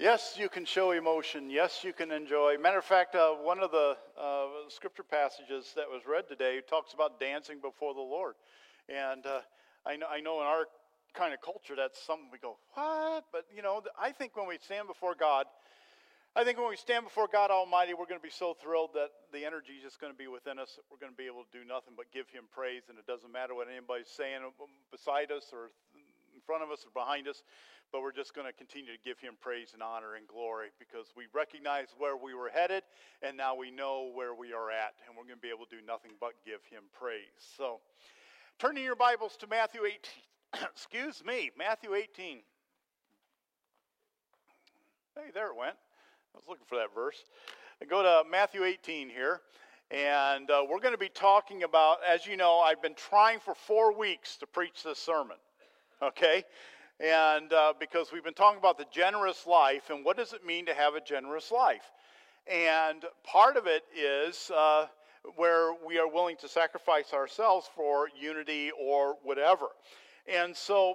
Yes, you can show emotion. Yes, you can enjoy. Matter of fact, uh, one of the uh, scripture passages that was read today talks about dancing before the Lord. And uh, I, know, I know in our kind of culture, that's something we go, what? But, you know, I think when we stand before God, I think when we stand before God Almighty, we're going to be so thrilled that the energy is just going to be within us. We're going to be able to do nothing but give Him praise, and it doesn't matter what anybody's saying beside us or front of us or behind us but we're just going to continue to give him praise and honor and glory because we recognize where we were headed and now we know where we are at and we're going to be able to do nothing but give him praise. So turn in your Bibles to Matthew 18. Excuse me, Matthew 18. Hey, there it went. I was looking for that verse. I go to Matthew 18 here. And uh, we're going to be talking about, as you know, I've been trying for four weeks to preach this sermon. Okay? and uh, because we've been talking about the generous life and what does it mean to have a generous life. And part of it is uh, where we are willing to sacrifice ourselves for unity or whatever. And so,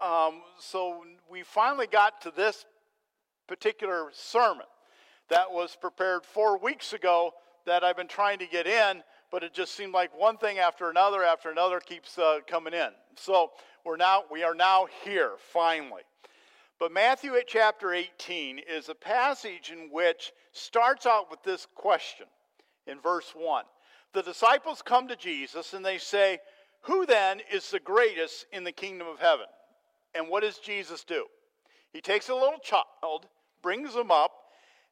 um, so we finally got to this particular sermon that was prepared four weeks ago that I've been trying to get in, but it just seemed like one thing after another after another keeps uh, coming in. So we're now, we are now here, finally. But Matthew chapter 18 is a passage in which starts out with this question in verse 1. The disciples come to Jesus and they say, Who then is the greatest in the kingdom of heaven? And what does Jesus do? He takes a little child, brings him up,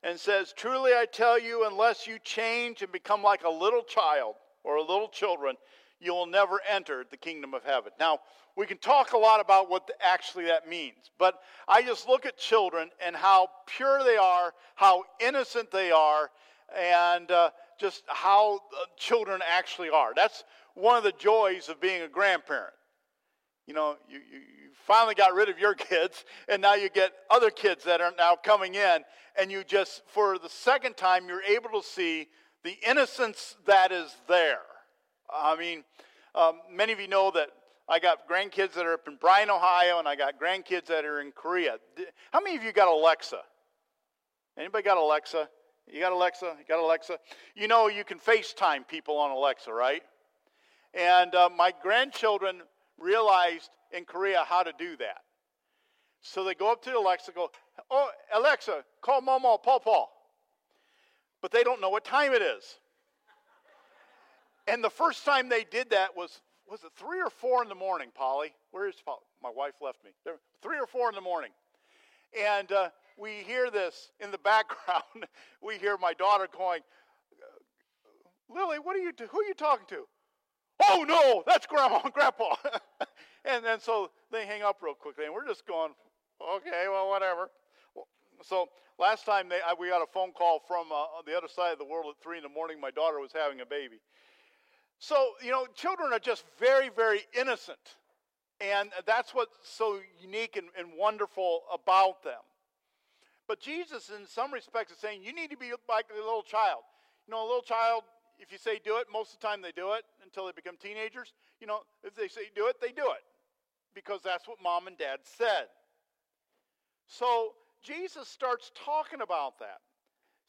and says, Truly I tell you, unless you change and become like a little child or a little children, you will never enter the kingdom of heaven. Now, we can talk a lot about what actually that means, but I just look at children and how pure they are, how innocent they are, and uh, just how uh, children actually are. That's one of the joys of being a grandparent. You know, you, you, you finally got rid of your kids, and now you get other kids that are now coming in, and you just, for the second time, you're able to see the innocence that is there. I mean, um, many of you know that I got grandkids that are up in Bryan, Ohio, and I got grandkids that are in Korea. How many of you got Alexa? Anybody got Alexa? You got Alexa? You got Alexa? You know you can FaceTime people on Alexa, right? And uh, my grandchildren realized in Korea how to do that. So they go up to Alexa, go, "Oh, Alexa, call Momo Paw But they don't know what time it is. And the first time they did that was, was it three or four in the morning, Polly? Where is Polly? My wife left me. Three or four in the morning. And uh, we hear this in the background. we hear my daughter going, Lily, what are you, who are you talking to? Oh no, that's grandma and grandpa. and then so they hang up real quickly, and we're just going, okay, well, whatever. So last time they, we got a phone call from uh, the other side of the world at three in the morning. My daughter was having a baby, so, you know, children are just very, very innocent. And that's what's so unique and, and wonderful about them. But Jesus, in some respects, is saying you need to be like a little child. You know, a little child, if you say do it, most of the time they do it until they become teenagers. You know, if they say do it, they do it because that's what mom and dad said. So Jesus starts talking about that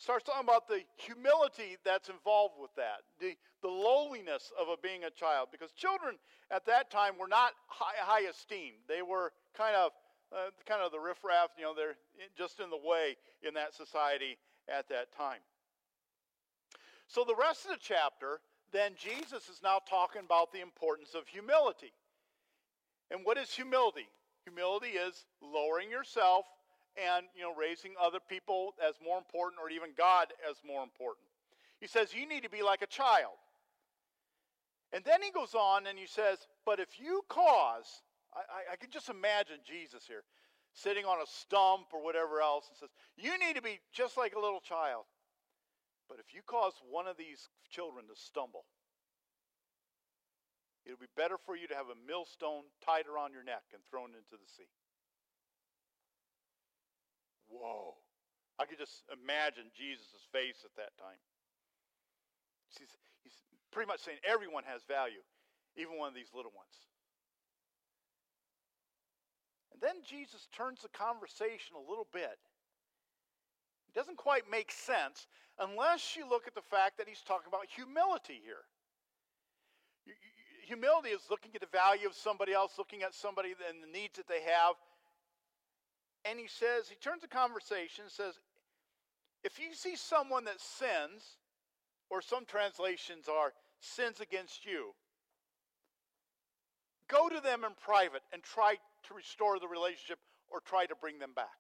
starts talking about the humility that's involved with that, the, the lowliness of a being a child. Because children at that time were not high, high esteemed. They were kind of uh, kind of the riffraff, you know, they're just in the way in that society at that time. So the rest of the chapter, then Jesus is now talking about the importance of humility. And what is humility? Humility is lowering yourself and you know raising other people as more important or even God as more important. He says you need to be like a child. And then he goes on and he says, but if you cause, I, I, I can just imagine Jesus here sitting on a stump or whatever else and says, you need to be just like a little child. But if you cause one of these children to stumble, it'll be better for you to have a millstone tied around your neck and thrown into the sea. Whoa. I could just imagine Jesus' face at that time. He's, he's pretty much saying everyone has value, even one of these little ones. And then Jesus turns the conversation a little bit, It doesn't quite make sense unless you look at the fact that he's talking about humility here. Humility is looking at the value of somebody else, looking at somebody and the needs that they have. And he says, he turns the conversation and says, if you see someone that sins, or some translations are sins against you, go to them in private and try to restore the relationship or try to bring them back.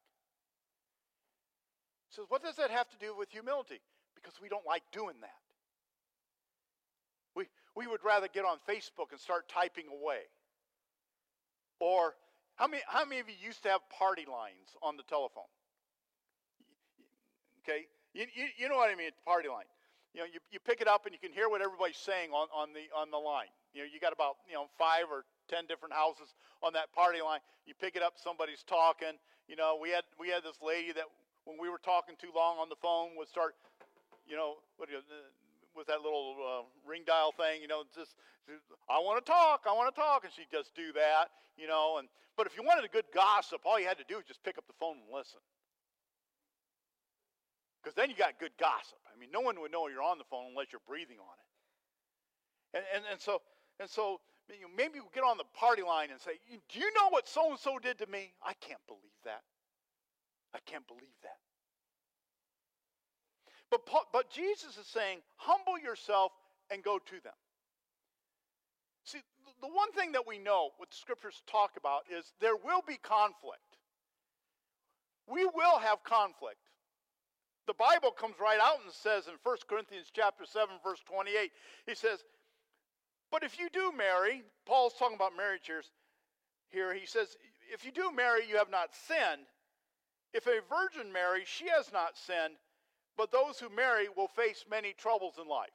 He says, what does that have to do with humility? Because we don't like doing that. We, we would rather get on Facebook and start typing away. Or how many, how many of you used to have party lines on the telephone? Okay, you, you, you know what I mean, party line. You know, you, you pick it up and you can hear what everybody's saying on, on, the, on the line. You know, you got about, you know, five or ten different houses on that party line. You pick it up, somebody's talking. You know, we had, we had this lady that when we were talking too long on the phone would start, you know, what do you, with that little uh, ring dial thing, you know, just I want to talk, I want to talk, and she'd just do that, you know. And but if you wanted a good gossip, all you had to do was just pick up the phone and listen, because then you got good gossip. I mean, no one would know you're on the phone unless you're breathing on it. And and, and so and so maybe we get on the party line and say, "Do you know what so and so did to me? I can't believe that. I can't believe that." But, Paul, but Jesus is saying, humble yourself and go to them. See, the one thing that we know, what the scriptures talk about, is there will be conflict. We will have conflict. The Bible comes right out and says in 1 Corinthians chapter 7, verse 28, he says, But if you do marry, Paul's talking about marriage here, here he says, if you do marry, you have not sinned. If a virgin marries, she has not sinned, but those who marry will face many troubles in life.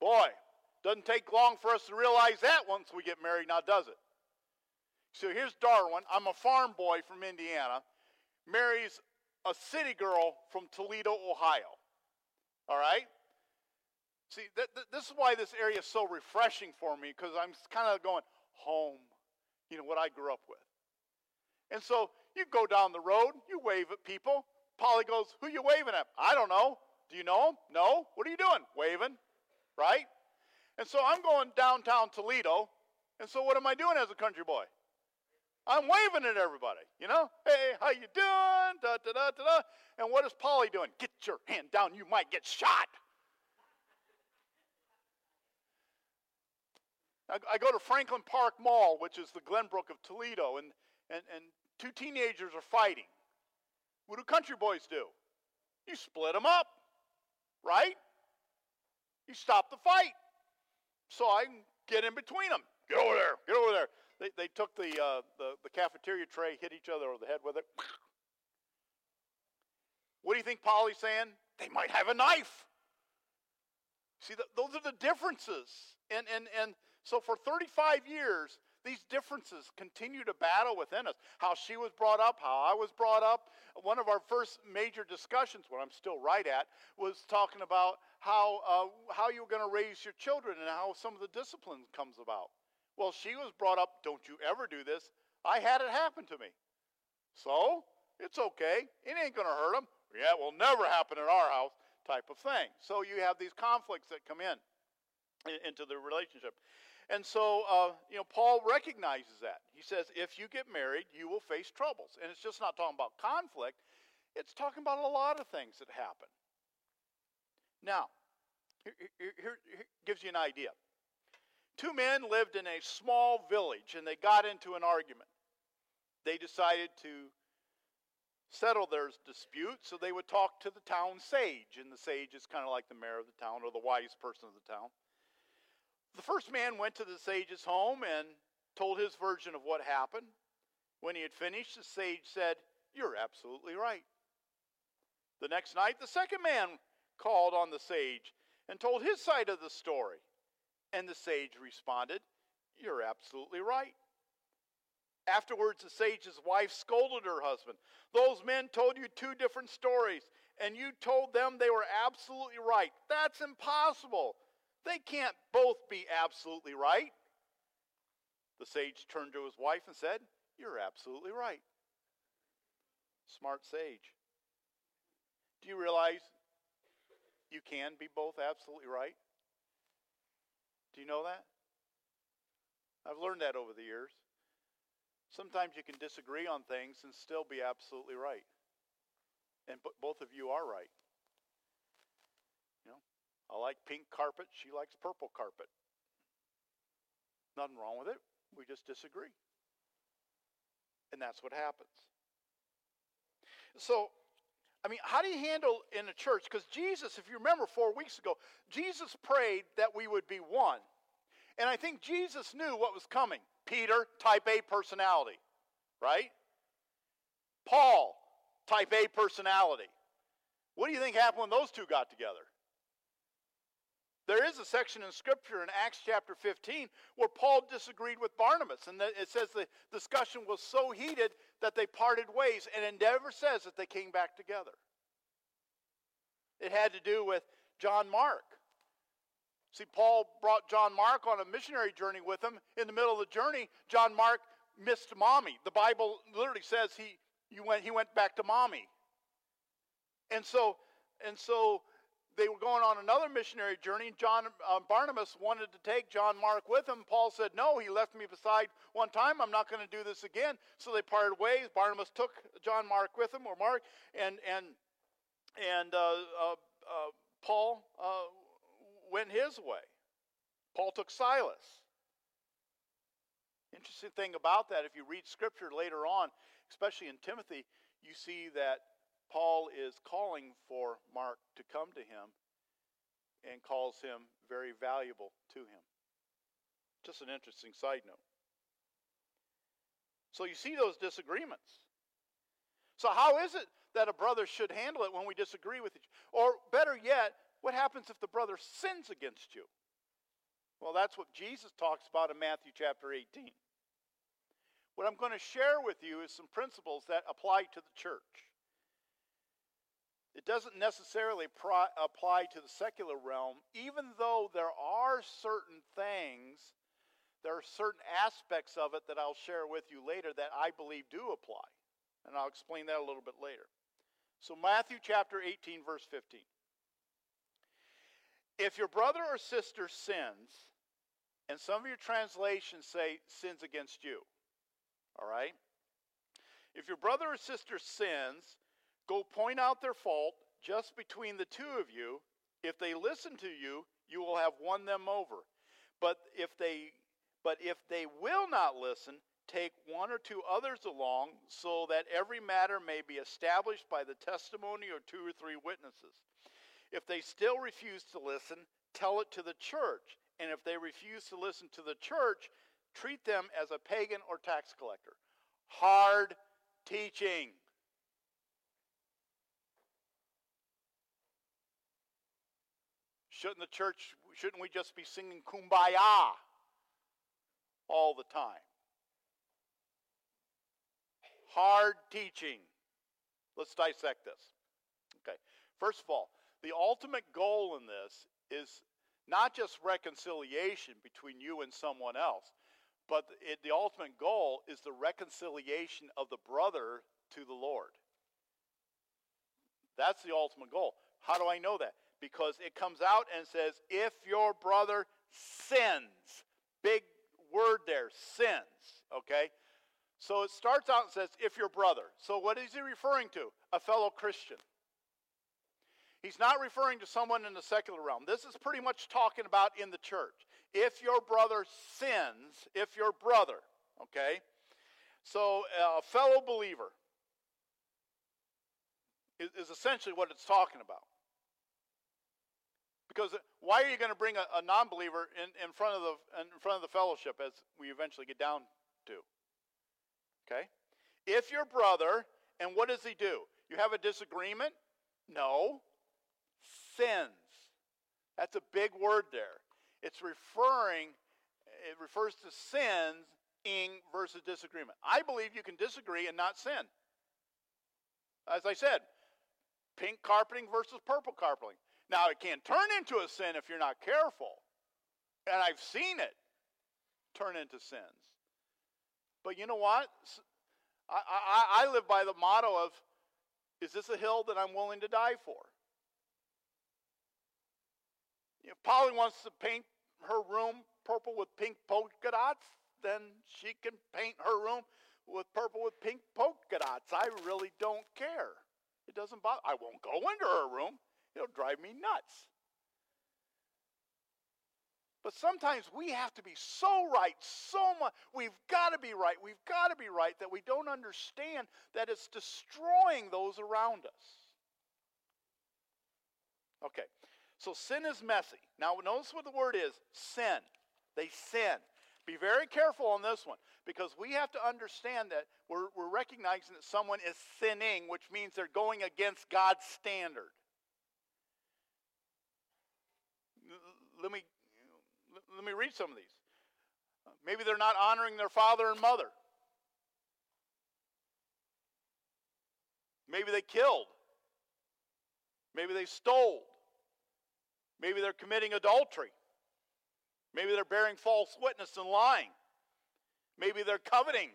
Boy, doesn't take long for us to realize that once we get married, now does it? So here's Darwin. I'm a farm boy from Indiana. Marries a city girl from Toledo, Ohio. All right? See, th- th- this is why this area is so refreshing for me because I'm kind of going home, you know, what I grew up with. And so you go down the road, you wave at people. Polly goes, Who you waving at? I don't know. Do you know him? No. What are you doing? Waving, right? And so I'm going downtown Toledo. And so what am I doing as a country boy? I'm waving at everybody, you know? Hey, how you doing? Da, da, da, da, da. And what is Polly doing? Get your hand down. You might get shot. I, I go to Franklin Park Mall, which is the Glenbrook of Toledo, and, and, and two teenagers are fighting. What do country boys do? You split them up, right? You stop the fight. So I get in between them. Get over there. Get over there. They, they took the, uh, the, the cafeteria tray, hit each other over the head with it. What do you think Polly's saying? They might have a knife. See, the, those are the differences. And, and, and so for 35 years, these differences continue to battle within us. How she was brought up, how I was brought up. One of our first major discussions, what I'm still right at, was talking about how, uh, how you were going to raise your children and how some of the discipline comes about. Well, she was brought up, don't you ever do this. I had it happen to me. So, it's okay. It ain't going to hurt them. Yeah, it will never happen in our house type of thing. So you have these conflicts that come in into the relationship. And so, uh, you know, Paul recognizes that. He says, if you get married, you will face troubles. And it's just not talking about conflict, it's talking about a lot of things that happen. Now, here, here, here, here gives you an idea. Two men lived in a small village and they got into an argument. They decided to settle their dispute, so they would talk to the town sage. And the sage is kind of like the mayor of the town or the wise person of the town. The first man went to the sage's home and told his version of what happened. When he had finished, the sage said, You're absolutely right. The next night, the second man called on the sage and told his side of the story. And the sage responded, You're absolutely right. Afterwards, the sage's wife scolded her husband. Those men told you two different stories, and you told them they were absolutely right. That's impossible. They can't both be absolutely right. The sage turned to his wife and said, You're absolutely right. Smart sage. Do you realize you can be both absolutely right? Do you know that? I've learned that over the years. Sometimes you can disagree on things and still be absolutely right. And both of you are right. I like pink carpet, she likes purple carpet. Nothing wrong with it. We just disagree. And that's what happens. So, I mean, how do you handle in a church? Because Jesus, if you remember four weeks ago, Jesus prayed that we would be one. And I think Jesus knew what was coming. Peter, type A personality, right? Paul, type A personality. What do you think happened when those two got together? There is a section in Scripture in Acts chapter 15 where Paul disagreed with Barnabas, and it says the discussion was so heated that they parted ways, and never says that they came back together. It had to do with John Mark. See, Paul brought John Mark on a missionary journey with him. In the middle of the journey, John Mark missed mommy. The Bible literally says he, he, went, he went back to mommy. And so, and so they were going on another missionary journey. John uh, Barnabas wanted to take John Mark with him. Paul said, "No, he left me beside one time. I'm not going to do this again." So they parted ways. Barnabas took John Mark with him, or Mark, and and and uh, uh, uh Paul uh, went his way. Paul took Silas. Interesting thing about that, if you read Scripture later on, especially in Timothy, you see that Paul is calling for Mark to come to him and calls him very valuable to him. Just an interesting side note. So you see those disagreements. So, how is it that a brother should handle it when we disagree with each Or better yet, what happens if the brother sins against you? Well, that's what Jesus talks about in Matthew chapter 18. What I'm going to share with you is some principles that apply to the church. It doesn't necessarily pro- apply to the secular realm, even though there are certain things, there are certain aspects of it that I'll share with you later that I believe do apply. And I'll explain that a little bit later. So, Matthew chapter 18, verse 15. If your brother or sister sins, and some of your translations say sins against you, all right? If your brother or sister sins, Go point out their fault just between the two of you. If they listen to you, you will have won them over. But if they but if they will not listen, take one or two others along so that every matter may be established by the testimony of two or three witnesses. If they still refuse to listen, tell it to the church. And if they refuse to listen to the church, treat them as a pagan or tax collector. Hard teaching. Shouldn't the church, shouldn't we just be singing kumbaya all the time? Hard teaching. Let's dissect this. Okay. First of all, the ultimate goal in this is not just reconciliation between you and someone else, but it, the ultimate goal is the reconciliation of the brother to the Lord. That's the ultimate goal. How do I know that? Because it comes out and says, if your brother sins. Big word there, sins. Okay? So it starts out and says, if your brother. So what is he referring to? A fellow Christian. He's not referring to someone in the secular realm. This is pretty much talking about in the church. If your brother sins, if your brother, okay? So uh, a fellow believer is, is essentially what it's talking about. Because why are you going to bring a, a non-believer in, in front of the in front of the fellowship as we eventually get down to? Okay? If your brother, and what does he do? You have a disagreement? No. Sins. That's a big word there. It's referring, it refers to sins in versus disagreement. I believe you can disagree and not sin. As I said, pink carpeting versus purple carpeting. Now, it can turn into a sin if you're not careful. And I've seen it turn into sins. But you know what? I, I, I live by the motto of Is this a hill that I'm willing to die for? If Polly wants to paint her room purple with pink polka dots, then she can paint her room with purple with pink polka dots. I really don't care. It doesn't bother. I won't go into her room. It'll drive me nuts. But sometimes we have to be so right, so much. We've got to be right. We've got to be right that we don't understand that it's destroying those around us. Okay, so sin is messy. Now, notice what the word is sin. They sin. Be very careful on this one because we have to understand that we're, we're recognizing that someone is sinning, which means they're going against God's standard. Let me, let me read some of these. Maybe they're not honoring their father and mother. Maybe they killed. Maybe they stole. Maybe they're committing adultery. Maybe they're bearing false witness and lying. Maybe they're coveting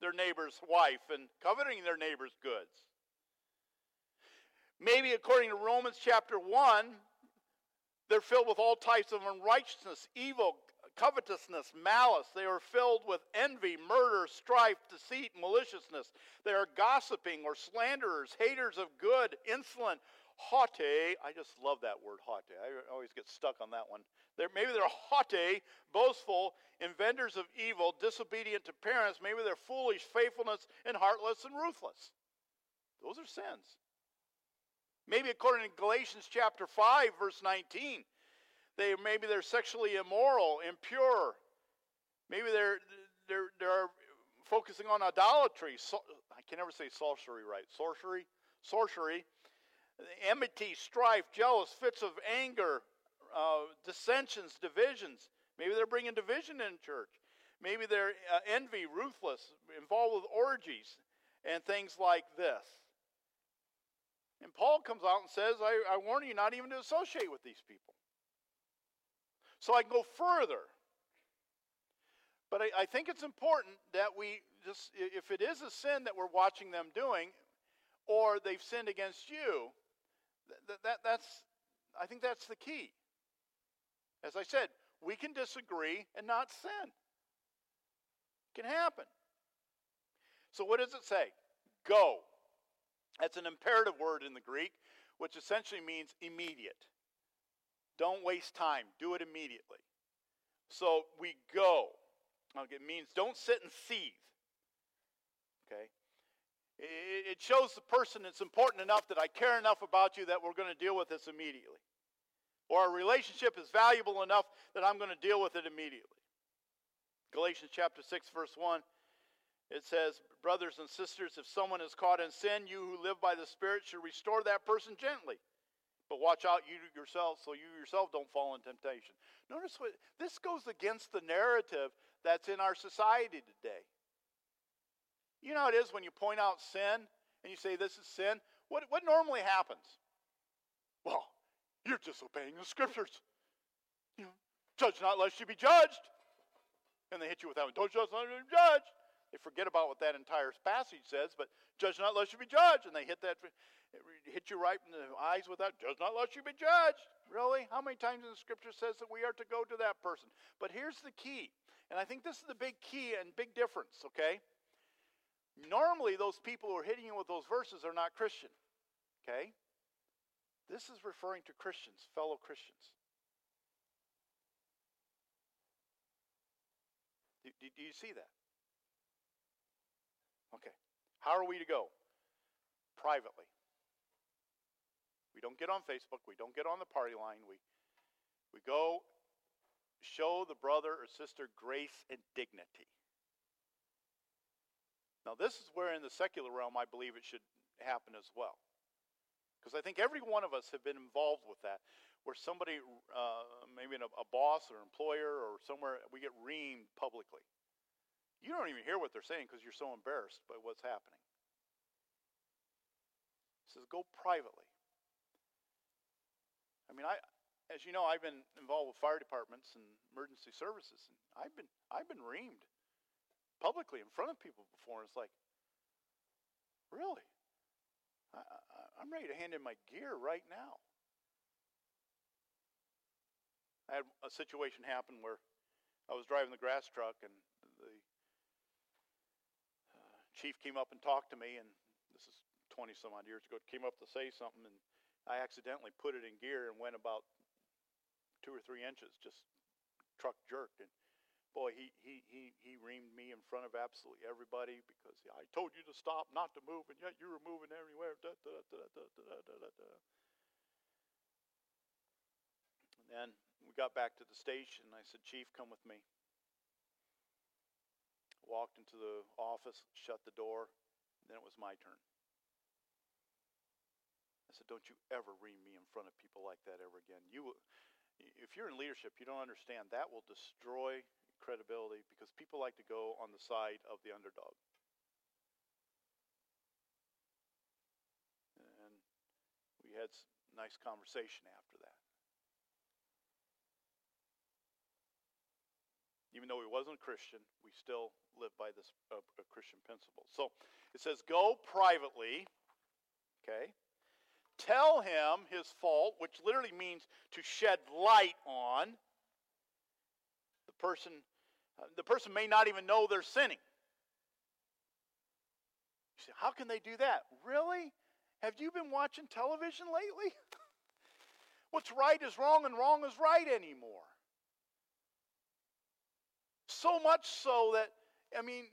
their neighbor's wife and coveting their neighbor's goods. Maybe, according to Romans chapter 1, they're filled with all types of unrighteousness, evil, covetousness, malice. They are filled with envy, murder, strife, deceit, maliciousness. They are gossiping or slanderers, haters of good, insolent, haughty. I just love that word haughty. I always get stuck on that one. They're, maybe they're haughty, boastful, inventors of evil, disobedient to parents. Maybe they're foolish, faithfulness, and heartless and ruthless. Those are sins. Maybe according to Galatians chapter 5, verse 19, they maybe they're sexually immoral, impure. Maybe they're they're they're focusing on idolatry. So, I can never say sorcery right. Sorcery, sorcery, enmity, strife, jealous, fits of anger, uh, dissensions, divisions. Maybe they're bringing division in church. Maybe they're uh, envy, ruthless, involved with orgies and things like this. And Paul comes out and says, I, I warn you not even to associate with these people. So I can go further. But I, I, think it's important that we just, if it is a sin that we're watching them doing, or they've sinned against you, that, that, that's, I think that's the key. As I said, we can disagree and not sin. It can happen. So, what does it say? Go. That's an imperative word in the Greek, which essentially means immediate. Don't waste time, do it immediately. So, we go. It means don't sit and seethe. Okay? It shows the person it's important enough that I care enough about you that we're going to deal with this immediately. Or our relationship is valuable enough that I'm going to deal with it immediately. Galatians chapter 6, verse 1, it says, Brothers and sisters, if someone is caught in sin, you who live by the Spirit should restore that person gently. But watch out you yourself so you yourself don't fall in temptation. Notice what this goes against the narrative that's in our society today. You know how it is when you point out sin and you say this is sin? What, what normally happens? Well, you're disobeying the scriptures. You know, judge not lest you be judged. And they hit you with that one. Don't judge not lest you be judged. They forget about what that entire passage says, but judge not lest you be judged. And they hit that, hit you right in the eyes with that. Judge not lest you be judged. Really? How many times in the scripture says that we are to go to that person? But here's the key. And I think this is the big key and big difference, okay? Normally, those people who are hitting you with those verses are not Christian. Okay? This is referring to Christians, fellow Christians. Do, do, do you see that? Okay. How are we to go? Privately. We don't get on Facebook. We don't get on the party line. We, we go show the brother or sister grace and dignity. Now, this is where in the secular realm I believe it should happen as well. Because I think every one of us have been involved with that, where somebody, uh, maybe a, a boss or employer or somewhere, we get reamed publicly. You don't even hear what they're saying because you're so embarrassed by what's happening. He says, go privately. I mean, I, as you know, I've been involved with fire departments and emergency services, and I've been, I've been reamed publicly in front of people before. And it's like, really? I, I, I'm ready to hand in my gear right now. I had a situation happen where I was driving the grass truck and the chief came up and talked to me, and this is 20 some odd years ago, came up to say something, and I accidentally put it in gear and went about two or three inches, just truck jerked. And boy, he, he, he, he reamed me in front of absolutely everybody because I told you to stop, not to move, and yet you were moving everywhere. Da, da, da, and then we got back to the station, I said, Chief, come with me. Walked into the office, shut the door, then it was my turn. I said, Don't you ever ream me in front of people like that ever again. You, if you're in leadership, you don't understand that will destroy credibility because people like to go on the side of the underdog. And we had nice conversation after that. Even though he wasn't a Christian, we still live by this uh, Christian principle. So it says, go privately, okay? Tell him his fault, which literally means to shed light on. The person, uh, the person may not even know they're sinning. You say, how can they do that? Really? Have you been watching television lately? What's right is wrong and wrong is right anymore. So much so that, I mean,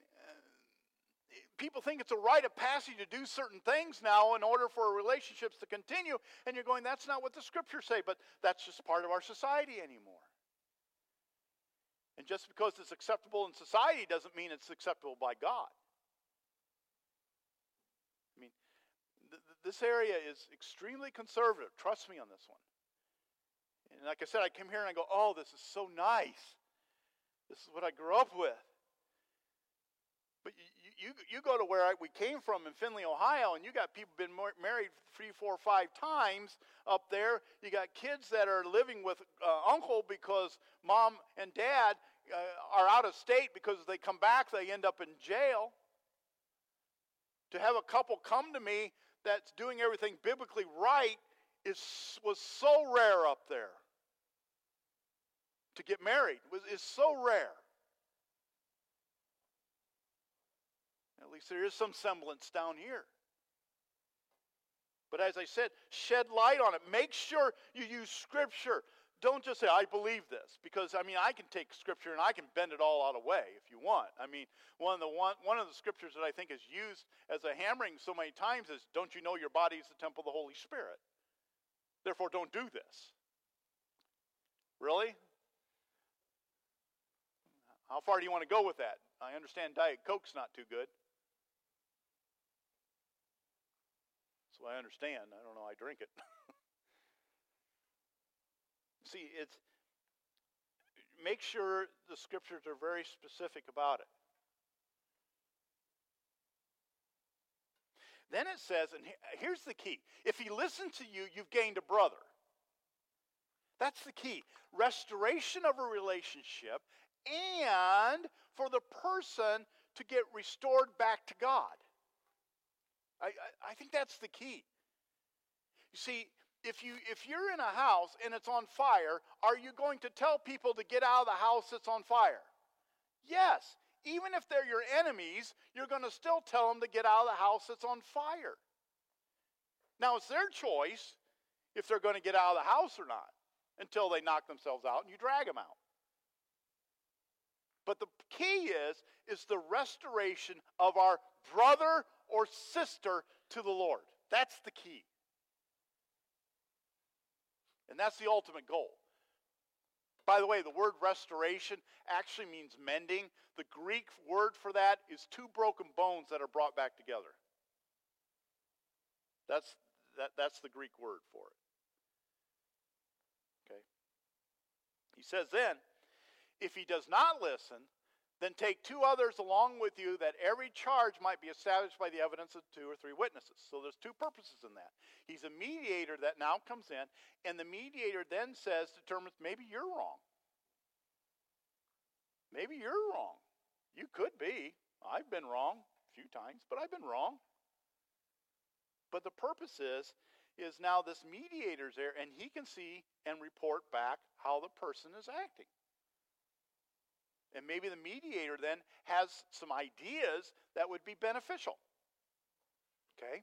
people think it's a rite of passage to do certain things now in order for relationships to continue, and you're going, that's not what the scriptures say, but that's just part of our society anymore. And just because it's acceptable in society doesn't mean it's acceptable by God. I mean, th- this area is extremely conservative. Trust me on this one. And like I said, I came here and I go, oh, this is so nice. This is what I grew up with. But you, you, you go to where I, we came from in Findlay, Ohio, and you got people been married three, four, five times up there. You got kids that are living with uh, uncle because mom and dad uh, are out of state because they come back, they end up in jail. To have a couple come to me that's doing everything biblically right is was so rare up there to get married was, is so rare. At least there is some semblance down here. But as I said, shed light on it. Make sure you use Scripture. Don't just say, I believe this. Because, I mean, I can take Scripture and I can bend it all out of way if you want. I mean, one of, the one, one of the Scriptures that I think is used as a hammering so many times is, Don't you know your body is the temple of the Holy Spirit? Therefore, don't do this. Really? How far do you want to go with that? I understand Diet Coke's not too good. So I understand. I don't know. I drink it. See, it's make sure the scriptures are very specific about it. Then it says, and here's the key if he listens to you, you've gained a brother. That's the key. Restoration of a relationship and for the person to get restored back to God. I, I, I think that's the key. You see, if you if you're in a house and it's on fire, are you going to tell people to get out of the house that's on fire? Yes. Even if they're your enemies, you're going to still tell them to get out of the house that's on fire. Now it's their choice if they're going to get out of the house or not until they knock themselves out and you drag them out. But the key is is the restoration of our brother or sister to the Lord. That's the key. And that's the ultimate goal. By the way, the word restoration actually means mending. The Greek word for that is two broken bones that are brought back together. That's, that, that's the Greek word for it. Okay? He says then, if he does not listen, then take two others along with you that every charge might be established by the evidence of two or three witnesses. So there's two purposes in that. He's a mediator that now comes in, and the mediator then says, determines maybe you're wrong. Maybe you're wrong. You could be. I've been wrong a few times, but I've been wrong. But the purpose is, is now this mediator's there, and he can see and report back how the person is acting. And maybe the mediator then has some ideas that would be beneficial. Okay?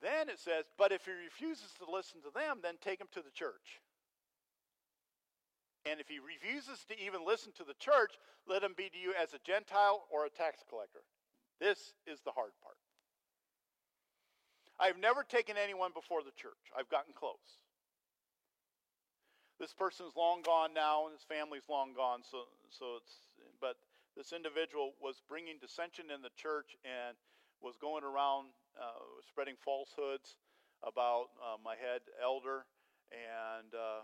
Then it says, but if he refuses to listen to them, then take him to the church. And if he refuses to even listen to the church, let him be to you as a Gentile or a tax collector. This is the hard part. I've never taken anyone before the church. I've gotten close. This person's long gone now, and his family's long gone. So, so it's. But this individual was bringing dissension in the church and was going around uh, spreading falsehoods about uh, my head elder, and uh,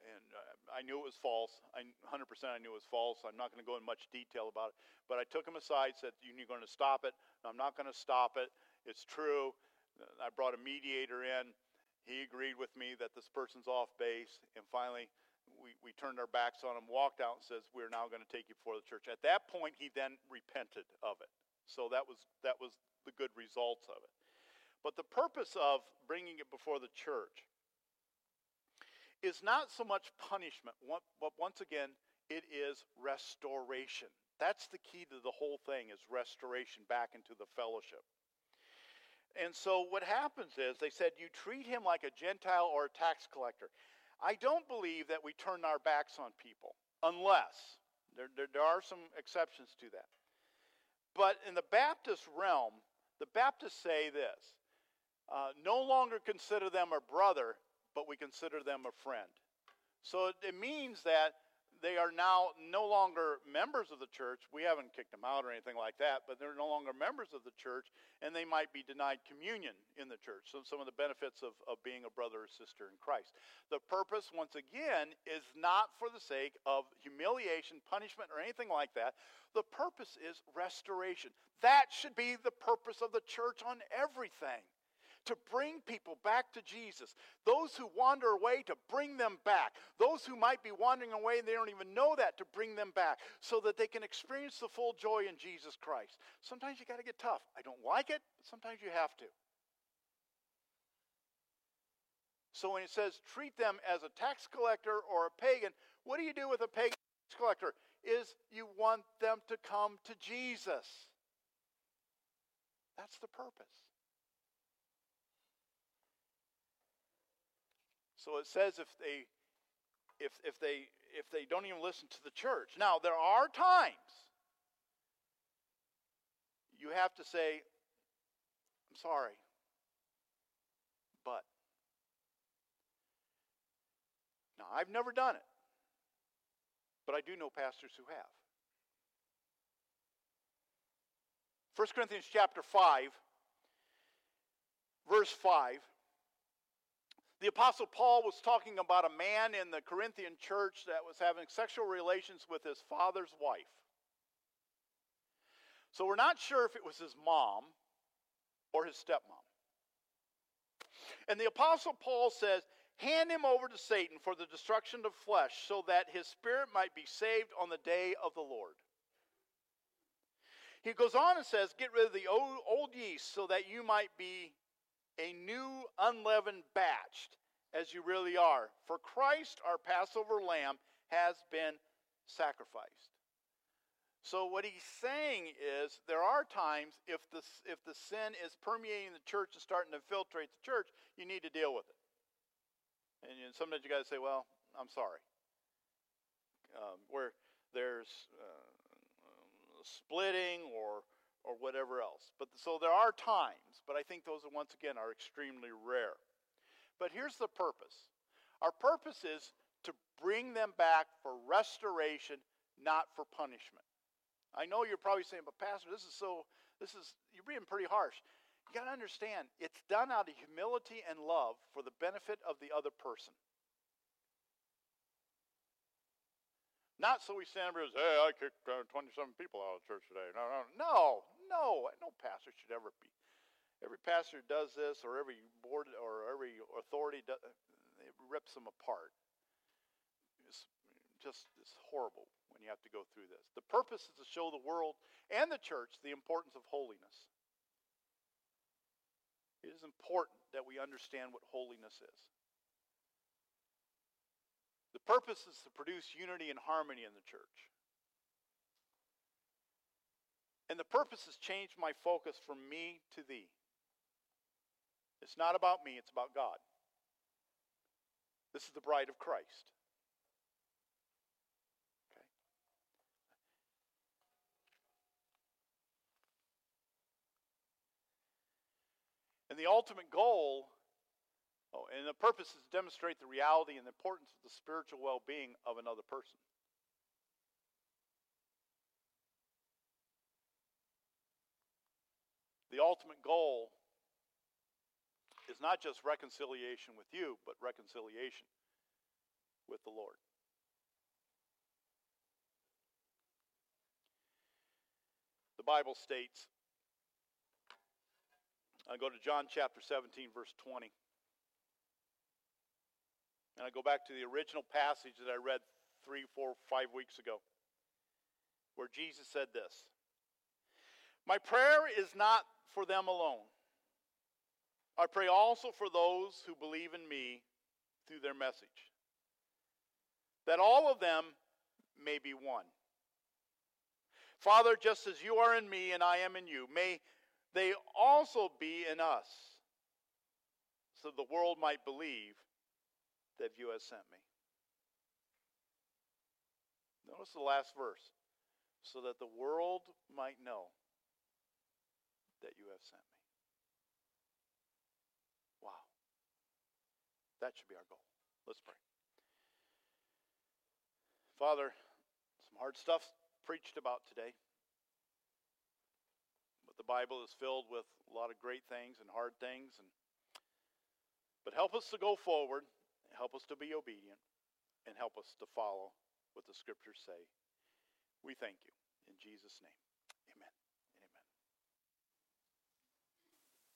and uh, I knew it was false. I 100% I knew it was false. I'm not going to go in much detail about it, but I took him aside, said, "You're going to stop it. I'm not going to stop it. It's true." I brought a mediator in. He agreed with me that this person's off base, and finally, we, we turned our backs on him, walked out, and says, "We're now going to take you before the church." At that point, he then repented of it. So that was that was the good results of it. But the purpose of bringing it before the church is not so much punishment, but once again, it is restoration. That's the key to the whole thing is restoration back into the fellowship. And so what happens is they said you treat him like a Gentile or a tax collector. I don't believe that we turn our backs on people unless there, there, there are some exceptions to that. But in the Baptist realm, the Baptists say this uh, no longer consider them a brother, but we consider them a friend. So it means that they are now no longer members of the church. We haven't kicked them out or anything like that, but they're no longer members of the church, and they might be denied communion in the church. So, some of the benefits of, of being a brother or sister in Christ. The purpose, once again, is not for the sake of humiliation, punishment, or anything like that. The purpose is restoration. That should be the purpose of the church on everything to bring people back to Jesus. Those who wander away, to bring them back. Those who might be wandering away and they don't even know that, to bring them back so that they can experience the full joy in Jesus Christ. Sometimes you got to get tough. I don't like it, but sometimes you have to. So when it says treat them as a tax collector or a pagan, what do you do with a pagan tax collector? Is you want them to come to Jesus. That's the purpose. So it says if they if if they if they don't even listen to the church. Now there are times you have to say, I'm sorry, but now I've never done it, but I do know pastors who have. 1 Corinthians chapter 5, verse 5 the Apostle Paul was talking about a man in the Corinthian church that was having sexual relations with his father's wife. So we're not sure if it was his mom or his stepmom. And the Apostle Paul says, Hand him over to Satan for the destruction of flesh, so that his spirit might be saved on the day of the Lord. He goes on and says, Get rid of the old, yeast so that you might be a new unleavened batch, as you really are. For Christ, our Passover lamb, has been sacrificed. So what he's saying is there are times if the, if the sin is permeating the church and starting to infiltrate the church, you need to deal with it. And, sometimes you got to say, well, I'm sorry. Um, where there's uh, splitting or or whatever else. But so there are times, but I think those once again are extremely rare. But here's the purpose. Our purpose is to bring them back for restoration, not for punishment. I know you're probably saying, but Pastor, this is so, this is, you're being pretty harsh. You got to understand, it's done out of humility and love for the benefit of the other person. Not so we stand there and say, hey, I kicked uh, 27 people out of church today. No, no, no, no. No pastor should ever be. Every pastor does this, or every board or every authority does, it rips them apart. It's just it's horrible when you have to go through this. The purpose is to show the world and the church the importance of holiness. it is important that we understand what holiness is. The purpose is to produce unity and harmony in the church. And the purpose has changed my focus from me to thee. It's not about me, it's about God. This is the bride of Christ. Okay. And the ultimate goal, oh, and the purpose is to demonstrate the reality and the importance of the spiritual well being of another person. The ultimate goal is not just reconciliation with you, but reconciliation with the Lord. The Bible states, I go to John chapter 17, verse 20. And I go back to the original passage that I read three, four, five weeks ago, where Jesus said this My prayer is not for them alone. I pray also for those who believe in me through their message, that all of them may be one. Father, just as you are in me and I am in you, may they also be in us, so the world might believe that you have sent me. Notice the last verse. So that the world might know that you have sent me. Wow. That should be our goal. Let's pray. Father, some hard stuff preached about today. But the Bible is filled with a lot of great things and hard things and but help us to go forward, help us to be obedient, and help us to follow what the scriptures say. We thank you. In Jesus' name.